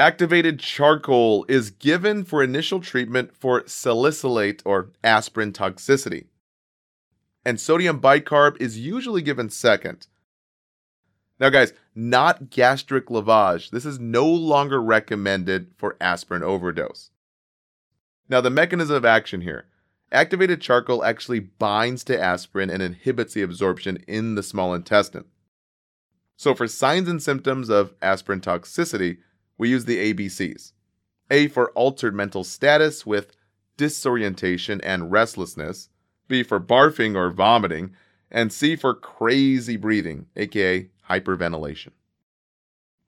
Activated charcoal is given for initial treatment for salicylate or aspirin toxicity. And sodium bicarb is usually given second. Now, guys, not gastric lavage. This is no longer recommended for aspirin overdose. Now, the mechanism of action here activated charcoal actually binds to aspirin and inhibits the absorption in the small intestine. So, for signs and symptoms of aspirin toxicity, we use the ABCs. A for altered mental status with disorientation and restlessness, B for barfing or vomiting, and C for crazy breathing, aka hyperventilation.